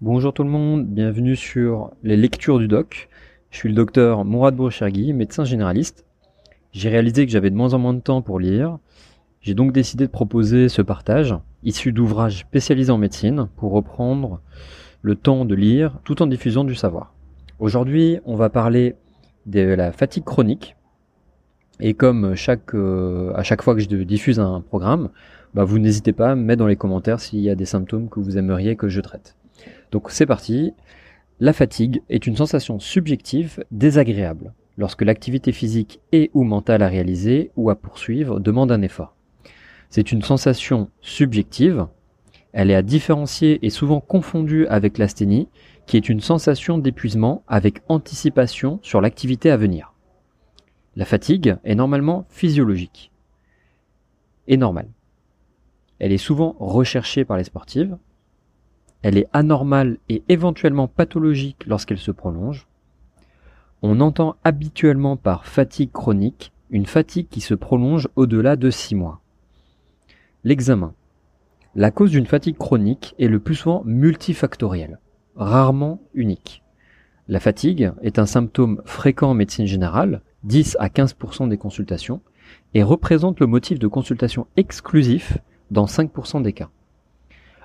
Bonjour tout le monde, bienvenue sur les lectures du doc. Je suis le docteur Mourad Bouchergui, médecin généraliste. J'ai réalisé que j'avais de moins en moins de temps pour lire. J'ai donc décidé de proposer ce partage, issu d'ouvrages spécialisés en médecine, pour reprendre le temps de lire tout en diffusant du savoir. Aujourd'hui, on va parler de la fatigue chronique. Et comme chaque, euh, à chaque fois que je diffuse un programme, bah vous n'hésitez pas à me mettre dans les commentaires s'il y a des symptômes que vous aimeriez que je traite. Donc c'est parti. La fatigue est une sensation subjective désagréable lorsque l'activité physique et ou mentale à réaliser ou à poursuivre demande un effort. C'est une sensation subjective. Elle est à différencier et souvent confondue avec l'asthénie, qui est une sensation d'épuisement avec anticipation sur l'activité à venir. La fatigue est normalement physiologique et normale. Elle est souvent recherchée par les sportives. Elle est anormale et éventuellement pathologique lorsqu'elle se prolonge. On entend habituellement par fatigue chronique une fatigue qui se prolonge au-delà de 6 mois. L'examen. La cause d'une fatigue chronique est le plus souvent multifactorielle, rarement unique. La fatigue est un symptôme fréquent en médecine générale, 10 à 15% des consultations, et représente le motif de consultation exclusif dans 5% des cas.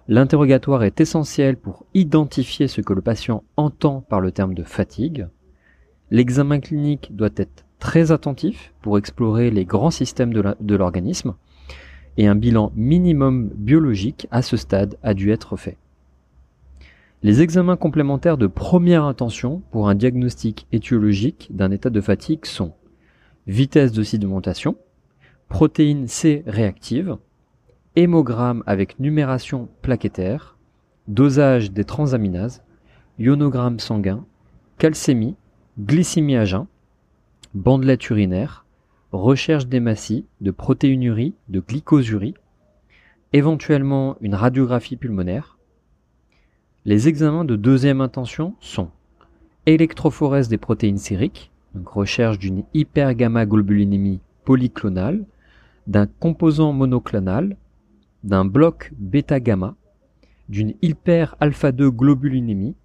L'interrogatoire est essentiel pour identifier ce que le patient entend par le terme de fatigue. L'examen clinique doit être très attentif pour explorer les grands systèmes de l'organisme et un bilan minimum biologique à ce stade a dû être fait. Les examens complémentaires de première intention pour un diagnostic étiologique d'un état de fatigue sont vitesse de sédimentation, protéine C réactive, hémogramme avec numération plaquettaire, dosage des transaminases, ionogramme sanguin, calcémie, glycémie à jeun, bandelette urinaire, recherche d'hématie, de protéinurie, de glycosurie, éventuellement une radiographie pulmonaire. Les examens de deuxième intention sont électrophorèse des protéines sériques, donc recherche d'une hypergamma-globulinémie polyclonale, d'un composant monoclonal, d'un bloc bêta-gamma, d'une hyper-alpha-2 globulinémie,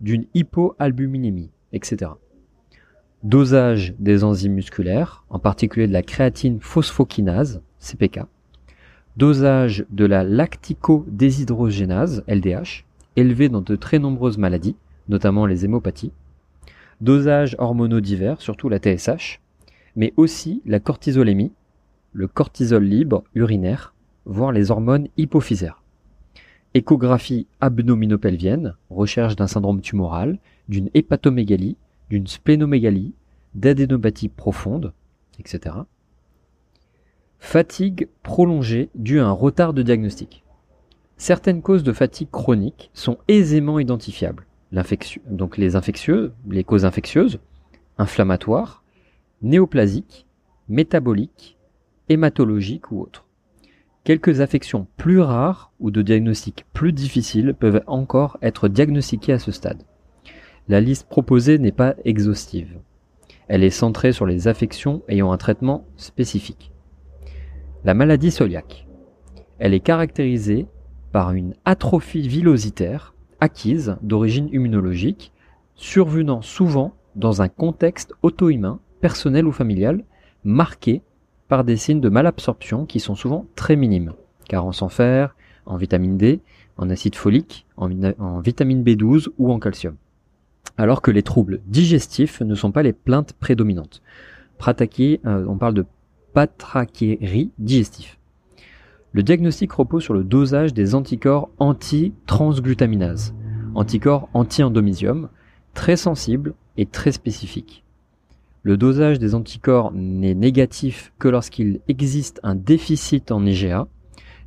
d'une hypoalbuminémie, etc. Dosage des enzymes musculaires, en particulier de la créatine phosphokinase, CPK. Dosage de la lactico-déshydrogénase, LDH, élevé dans de très nombreuses maladies, notamment les hémopathies. Dosage hormonaux divers, surtout la TSH, mais aussi la cortisolémie, le cortisol libre urinaire, voire les hormones hypophysaires. Échographie abdominopelvienne, recherche d'un syndrome tumoral, d'une hépatomégalie, d'une splénomégalie, d'adénopathie profonde, etc. Fatigue prolongée due à un retard de diagnostic. Certaines causes de fatigue chronique sont aisément identifiables. Donc les infectieuses, les causes infectieuses, inflammatoires, néoplasiques, métaboliques, hématologiques ou autres. Quelques affections plus rares ou de diagnostic plus difficiles peuvent encore être diagnostiquées à ce stade. La liste proposée n'est pas exhaustive. Elle est centrée sur les affections ayant un traitement spécifique. La maladie cœliaque. Elle est caractérisée par une atrophie villositaire acquise d'origine immunologique, survenant souvent dans un contexte auto-humain, personnel ou familial, marqué par des signes de malabsorption qui sont souvent très minimes. Carence en fer, en vitamine D, en acide folique, en, vitamine B12 ou en calcium. Alors que les troubles digestifs ne sont pas les plaintes prédominantes. Prataki, euh, on parle de patrachérie digestif. Le diagnostic repose sur le dosage des anticorps anti-transglutaminase, anticorps anti-endomysium, très sensibles et très spécifiques. Le dosage des anticorps n'est négatif que lorsqu'il existe un déficit en IgA,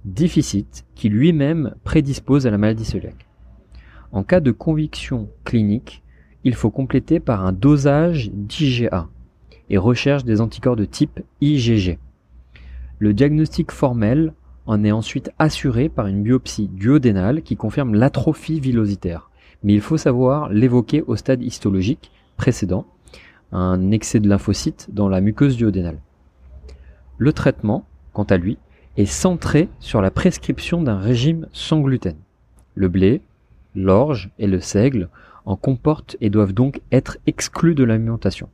déficit qui lui-même prédispose à la maladie cœliaque. En cas de conviction clinique, il faut compléter par un dosage d'IgA et recherche des anticorps de type IgG. Le diagnostic formel en est ensuite assuré par une biopsie duodénale qui confirme l'atrophie villositaire. Mais il faut savoir l'évoquer au stade histologique précédent un excès de lymphocytes dans la muqueuse duodénale. Le traitement, quant à lui, est centré sur la prescription d'un régime sans gluten. Le blé, l'orge et le seigle en comportent et doivent donc être exclus de l'alimentation,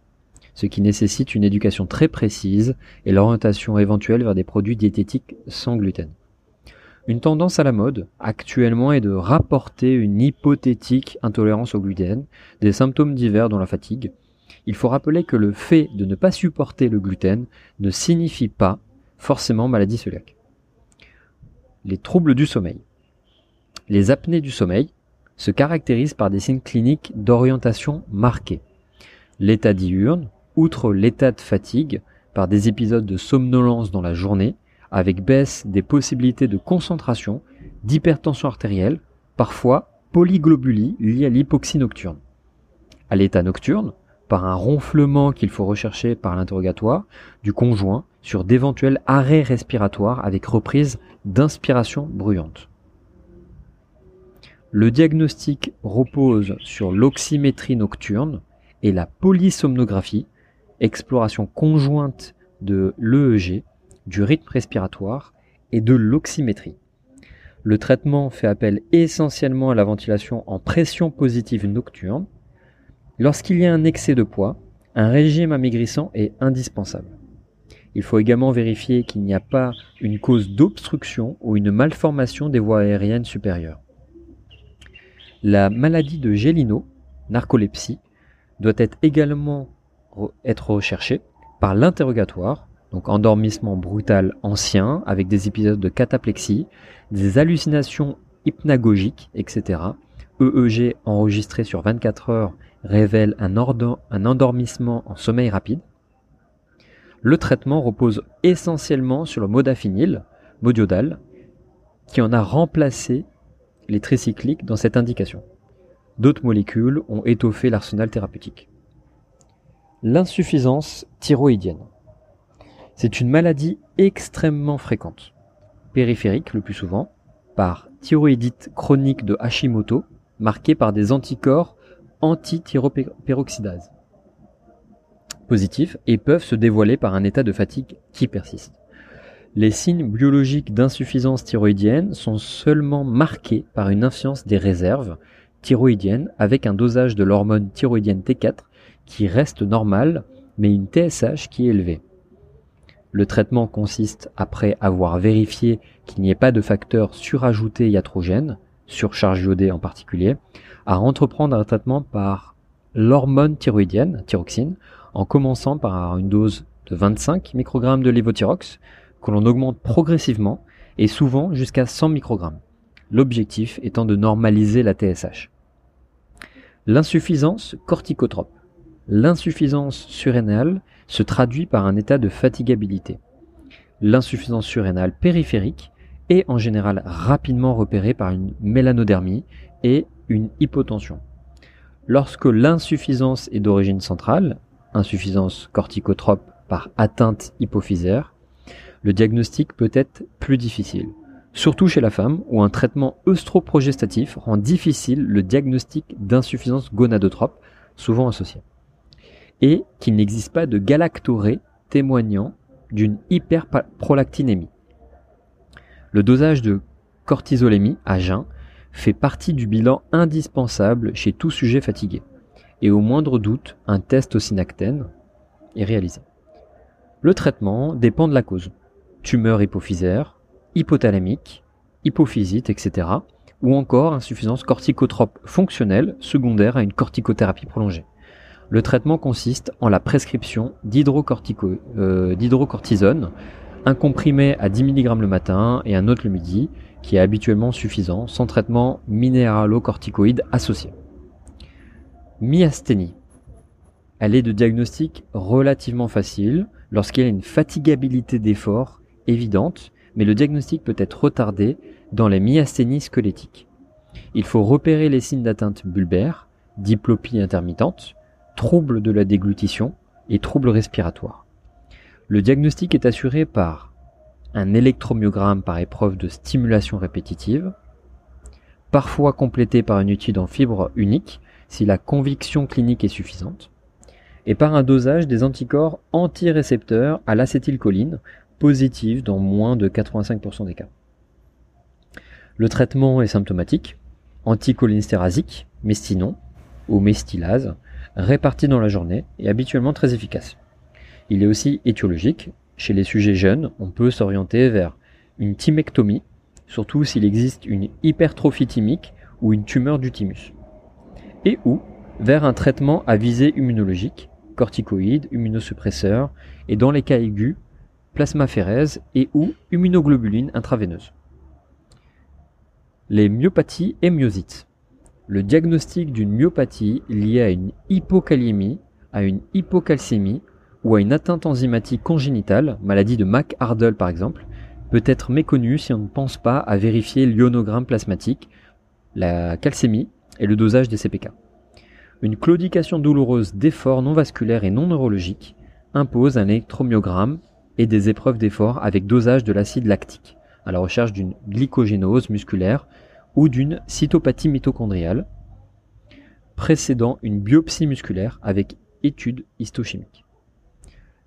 ce qui nécessite une éducation très précise et l'orientation éventuelle vers des produits diététiques sans gluten. Une tendance à la mode actuellement est de rapporter une hypothétique intolérance au gluten, des symptômes divers dont la fatigue. Il faut rappeler que le fait de ne pas supporter le gluten ne signifie pas forcément maladie cœliaque. Les troubles du sommeil. Les apnées du sommeil se caractérisent par des signes cliniques d'orientation marqués. L'état diurne, outre l'état de fatigue, par des épisodes de somnolence dans la journée, avec baisse des possibilités de concentration, d'hypertension artérielle, parfois polyglobulie liée à l'hypoxie nocturne. À l'état nocturne, par un ronflement qu'il faut rechercher par l'interrogatoire du conjoint sur d'éventuels arrêts respiratoires avec reprise d'inspiration bruyante. Le diagnostic repose sur l'oxymétrie nocturne et la polysomnographie, exploration conjointe de l'EEG du rythme respiratoire et de l'oxymétrie. Le traitement fait appel essentiellement à la ventilation en pression positive nocturne. Lorsqu'il y a un excès de poids, un régime amaigrissant est indispensable. Il faut également vérifier qu'il n'y a pas une cause d'obstruction ou une malformation des voies aériennes supérieures. La maladie de Gélino, narcolepsie, doit être également être recherchée par l'interrogatoire donc endormissement brutal ancien avec des épisodes de cataplexie, des hallucinations hypnagogiques, etc. EEG enregistré sur 24 heures révèle un, endormissement en sommeil rapide. Le traitement repose essentiellement sur le modafinil, modiodal, qui en a remplacé les tricycliques dans cette indication. D'autres molécules ont étoffé l'arsenal thérapeutique. L'insuffisance thyroïdienne. C'est une maladie extrêmement fréquente, périphérique le plus souvent, par thyroïdite chronique de Hashimoto, marquée par des anticorps anti-thyroperoxydase positifs et peuvent se dévoiler par un état de fatigue qui persiste. Les signes biologiques d'insuffisance thyroïdienne sont seulement marqués par une influence des réserves thyroïdiennes avec un dosage de l'hormone thyroïdienne T4 qui reste normal mais une TSH qui est élevée. Le traitement consiste, après avoir vérifié qu'il n'y ait pas de facteurs surajoutés iatrogènes, surcharge iodée en particulier, à entreprendre un traitement par l'hormone thyroïdienne, thyroxine, en commençant par une dose de 25 microgrammes de lévothyrox, que l'on augmente progressivement et souvent jusqu'à 100 microgrammes. L'objectif étant de normaliser la TSH. L'insuffisance corticotrope. L'insuffisance surrénale se traduit par un état de fatigabilité. L'insuffisance surrénale périphérique est en général rapidement repérée par une mélanodermie et une hypotension. Lorsque l'insuffisance est d'origine centrale, insuffisance corticotrope par atteinte hypophysaire, le diagnostic peut être plus difficile, surtout chez la femme où un traitement œstroprogestatif rend difficile le diagnostic d'insuffisance gonadotrope, souvent associé et qu'il n'existe pas de galactorée témoignant d'une hyperprolactinémie. Le dosage de cortisolémie à jeun fait partie du bilan indispensable chez tout sujet fatigué, et au moindre doute, un test au synactène est réalisé. Le traitement dépend de la cause. Tumeur hypophysaire, hypothalamique, hypophysite, etc. ou encore insuffisance corticotrope fonctionnelle secondaire à une corticothérapie prolongée. Le traitement consiste en la prescription euh, d'hydrocortisone, un comprimé à 10 mg le matin et un autre le midi, qui est habituellement suffisant, sans traitement minéralocorticoïde associé. Myasthénie. Elle est de diagnostic relativement facile lorsqu'il y a une fatigabilité d'effort évidente, mais le diagnostic peut être retardé dans les myasthénies squelettiques. Il faut repérer les signes d'atteinte bulbaire, diplopie intermittente, troubles de la déglutition et troubles respiratoires. Le diagnostic est assuré par un électromyogramme par épreuve de stimulation répétitive, parfois complété par une étude en fibre unique si la conviction clinique est suffisante, et par un dosage des anticorps antirécepteurs à l'acétylcholine positive dans moins de 85% des cas. Le traitement est symptomatique, anticholinestérasique, mestinon ou mestylase, réparti dans la journée et habituellement très efficace. Il est aussi étiologique. Chez les sujets jeunes, on peut s'orienter vers une thymectomie, surtout s'il existe une hypertrophie thymique ou une tumeur du thymus. Et ou vers un traitement à visée immunologique, corticoïdes, immunosuppresseurs, et dans les cas aigus, plasmaphérèse et ou immunoglobuline intraveineuse. Les myopathies et myosites. Le diagnostic d'une myopathie liée à une hypokaliémie, à une hypocalcémie ou à une atteinte enzymatique congénitale, maladie de Mac-Hardle par exemple, peut être méconnu si on ne pense pas à vérifier l'ionogramme plasmatique, la calcémie et le dosage des CPK. Une claudication douloureuse d'effort non vasculaire et non neurologique impose un électromyogramme et des épreuves d'effort avec dosage de l'acide lactique, à la recherche d'une glycogénose musculaire ou d'une cytopathie mitochondriale, précédant une biopsie musculaire avec étude histochimique.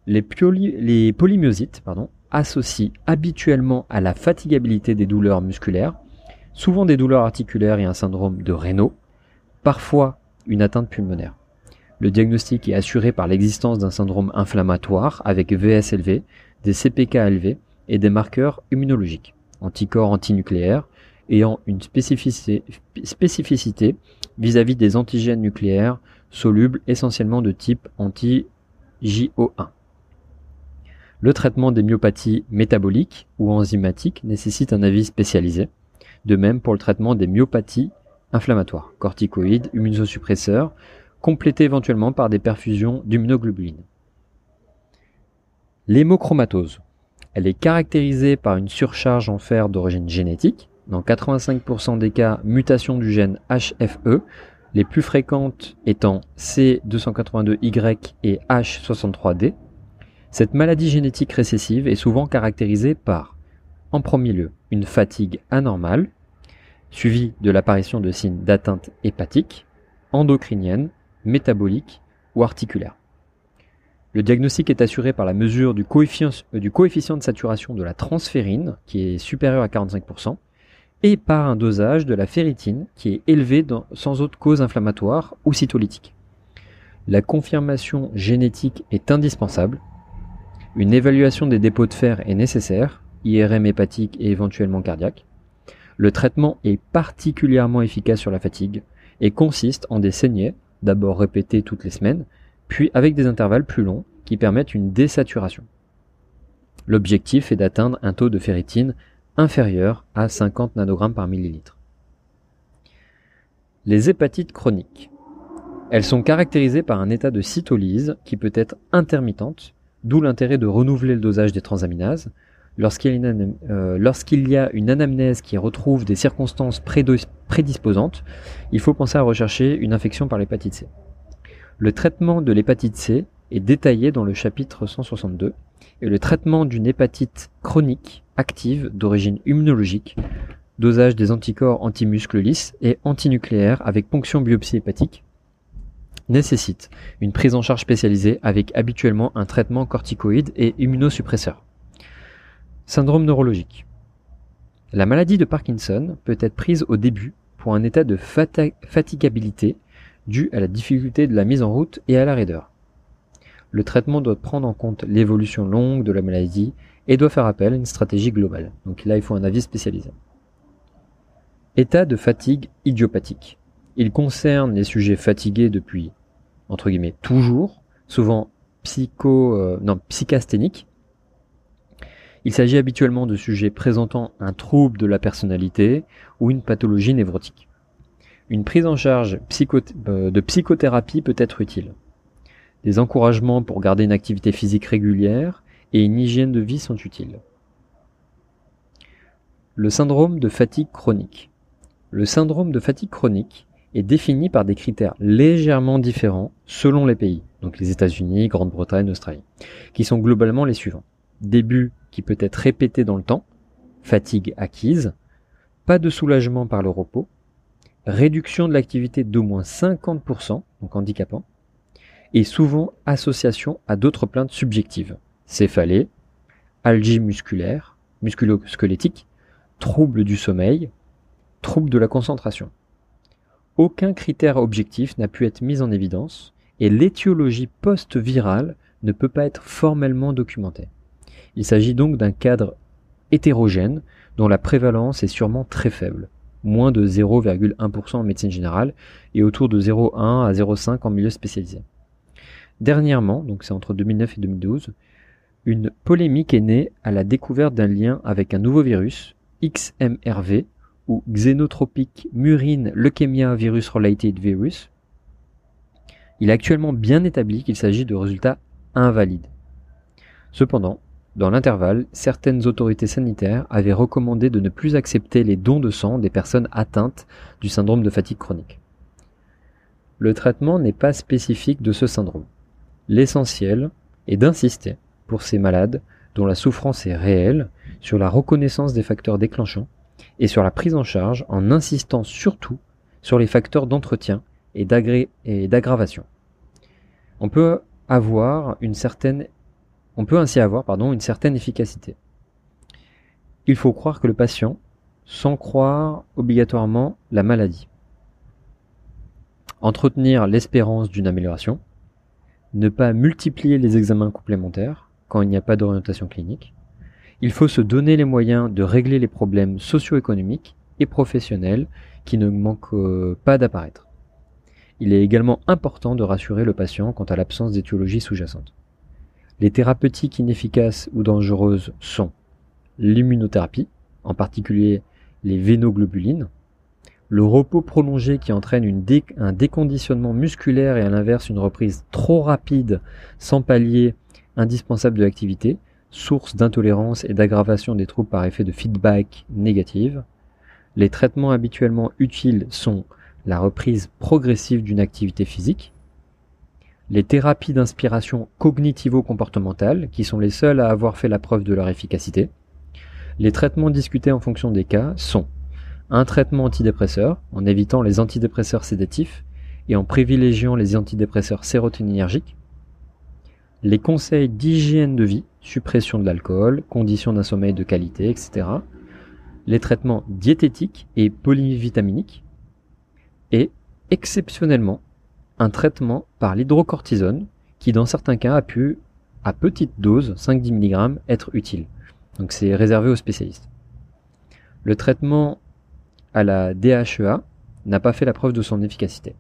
Les, polymyosites pardon, associent habituellement à la fatigabilité des douleurs musculaires, souvent des douleurs articulaires et un syndrome de Raynaud, parfois une atteinte pulmonaire. Le diagnostic est assuré par l'existence d'un syndrome inflammatoire avec VS élevé, des CPK élevés et des marqueurs immunologiques, anticorps antinucléaires, ayant une spécificité vis-à-vis des antigènes nucléaires solubles essentiellement de type anti-JO1. Le traitement des myopathies métaboliques ou enzymatiques nécessite un avis spécialisé. De même pour le traitement des myopathies inflammatoires, corticoïdes, immunosuppresseurs, complétés éventuellement par des perfusions d'immunoglobuline. L'hémochromatose. Elle est caractérisée par une surcharge en fer d'origine génétique, dans 85% des cas mutation du gène HFE, les plus fréquentes étant C282Y et H63D. Cette maladie génétique récessive est souvent caractérisée par, en premier lieu, une fatigue anormale, suivie de l'apparition de signes d'atteinte hépatique, endocrinienne, métabolique ou articulaire. Le diagnostic est assuré par la mesure du coefficient, coefficient de saturation de la transférine, qui est supérieur à 45%, et par un dosage de la ferritine qui est élevé sans autre cause inflammatoire ou cytolytique. La confirmation génétique est indispensable. Une évaluation des dépôts de fer est nécessaire, IRM hépatique et éventuellement cardiaque. Le traitement est particulièrement efficace sur la fatigue et consiste en des saignées, d'abord répétées toutes les semaines, puis avec des intervalles plus longs qui permettent une désaturation. L'objectif est d'atteindre un taux de ferritine inférieur à 50 nanogrammes par millilitre. Les hépatites chroniques. Elles sont caractérisées par un état de cytolyse qui peut être intermittente, d'où l'intérêt de renouveler le dosage des transaminases. Lorsqu'il y, a une anamnèse qui retrouve des circonstances prédisposantes, il faut penser à rechercher une infection par l'hépatite C. Le traitement de l'hépatite C est détaillé dans le chapitre 162 et le traitement d'une hépatite chronique active d'origine immunologique, dosage des anticorps antimuscles lisses et antinucléaires avec ponction biopsie hépatique, nécessite une prise en charge spécialisée avec habituellement un traitement corticoïde et immunosuppresseur. Syndrome neurologique. La maladie de Parkinson peut être prise au début pour un état de fatigabilité dû à la difficulté de la mise en route et à la raideur. Le traitement doit prendre en compte l'évolution longue de la maladie et doit faire appel à une stratégie globale. Donc là, il faut un avis spécialisé. État de fatigue idiopathique. Il concerne les sujets fatigués depuis, entre guillemets, toujours, souvent psycho, euh, non, psychasthéniques. Il s'agit habituellement de sujets présentant un trouble de la personnalité ou une pathologie névrotique. Une prise en charge euh, de psychothérapie peut être utile. Des encouragements pour garder une activité physique régulière et une hygiène de vie sont utiles. Le syndrome de fatigue chronique. Le syndrome de fatigue chronique est défini par des critères légèrement différents selon les pays, donc les États-Unis, Grande-Bretagne, Australie, qui sont globalement les suivants. Début qui peut être répété dans le temps, fatigue acquise, pas de soulagement par le repos, réduction de l'activité d'au moins 50%, donc handicapant, et souvent association à d'autres plaintes subjectives, céphalée, algie musculaire, musculo-squelettique, troubles du sommeil, troubles de la concentration. Aucun critère objectif n'a pu être mis en évidence et l'étiologie post-virale ne peut pas être formellement documentée. Il s'agit donc d'un cadre hétérogène dont la prévalence est sûrement très faible, moins de 0,1% en médecine générale et autour de 0,1 à 0,5 en milieu spécialisé. Dernièrement, donc c'est entre 2009 et 2012, une polémique est née à la découverte d'un lien avec un nouveau virus, XMRV, ou Xenotropic Murine Leukemia Virus Related Virus. Il est actuellement bien établi qu'il s'agit de résultats invalides. Cependant, dans l'intervalle, certaines autorités sanitaires avaient recommandé de ne plus accepter les dons de sang des personnes atteintes du syndrome de fatigue chronique. Le traitement n'est pas spécifique de ce syndrome. L'essentiel est d'insister pour ces malades dont la souffrance est réelle sur la reconnaissance des facteurs déclenchants et sur la prise en charge en insistant surtout sur les facteurs d'entretien et d'aggravation. On peut avoir une certaine on peut ainsi avoir pardon, une certaine efficacité. Il faut croire que le patient, sans croire obligatoirement la maladie. Entretenir l'espérance d'une amélioration, ne pas multiplier les examens complémentaires quand il n'y a pas d'orientation clinique. Il faut se donner les moyens de régler les problèmes socio-économiques et professionnels qui ne manquent euh, pas d'apparaître. Il est également important de rassurer le patient quant à l'absence d'étiologie sous-jacente. Les thérapeutiques inefficaces ou dangereuses sont l'immunothérapie, en particulier les vénoglobulines, le repos prolongé qui entraîne un déconditionnement musculaire et à l'inverse une reprise trop rapide sans palier indispensable de l'activité, source d'intolérance et d'aggravation des troubles par effet de feedback négative. Les traitements habituellement utiles sont la reprise progressive d'une activité physique, les thérapies d'inspiration cognitivo-comportementale, qui sont les seules à avoir fait la preuve de leur efficacité. Les traitements discutés en fonction des cas sont un traitement antidépresseur, en évitant les antidépresseurs sédatifs et en privilégiant les antidépresseurs sérotoninergiques. Les conseils d'hygiène de vie, suppression de l'alcool, conditions d'un sommeil de qualité, etc. Les traitements diététiques et polyvitaminiques. Et, exceptionnellement, un traitement par l'hydrocortisone qui dans certains cas a pu, à petite dose, 5-10 mg, être utile. Donc c'est réservé aux spécialistes. Le traitement à la DHEA n'a pas fait la preuve de son efficacité.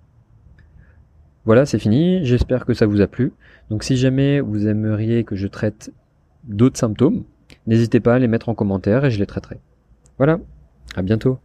Voilà, c'est fini, j'espère que ça vous a plu. Donc si jamais vous aimeriez que je traite d'autres symptômes, n'hésitez pas à les mettre en commentaire et je les traiterai. Voilà, à bientôt.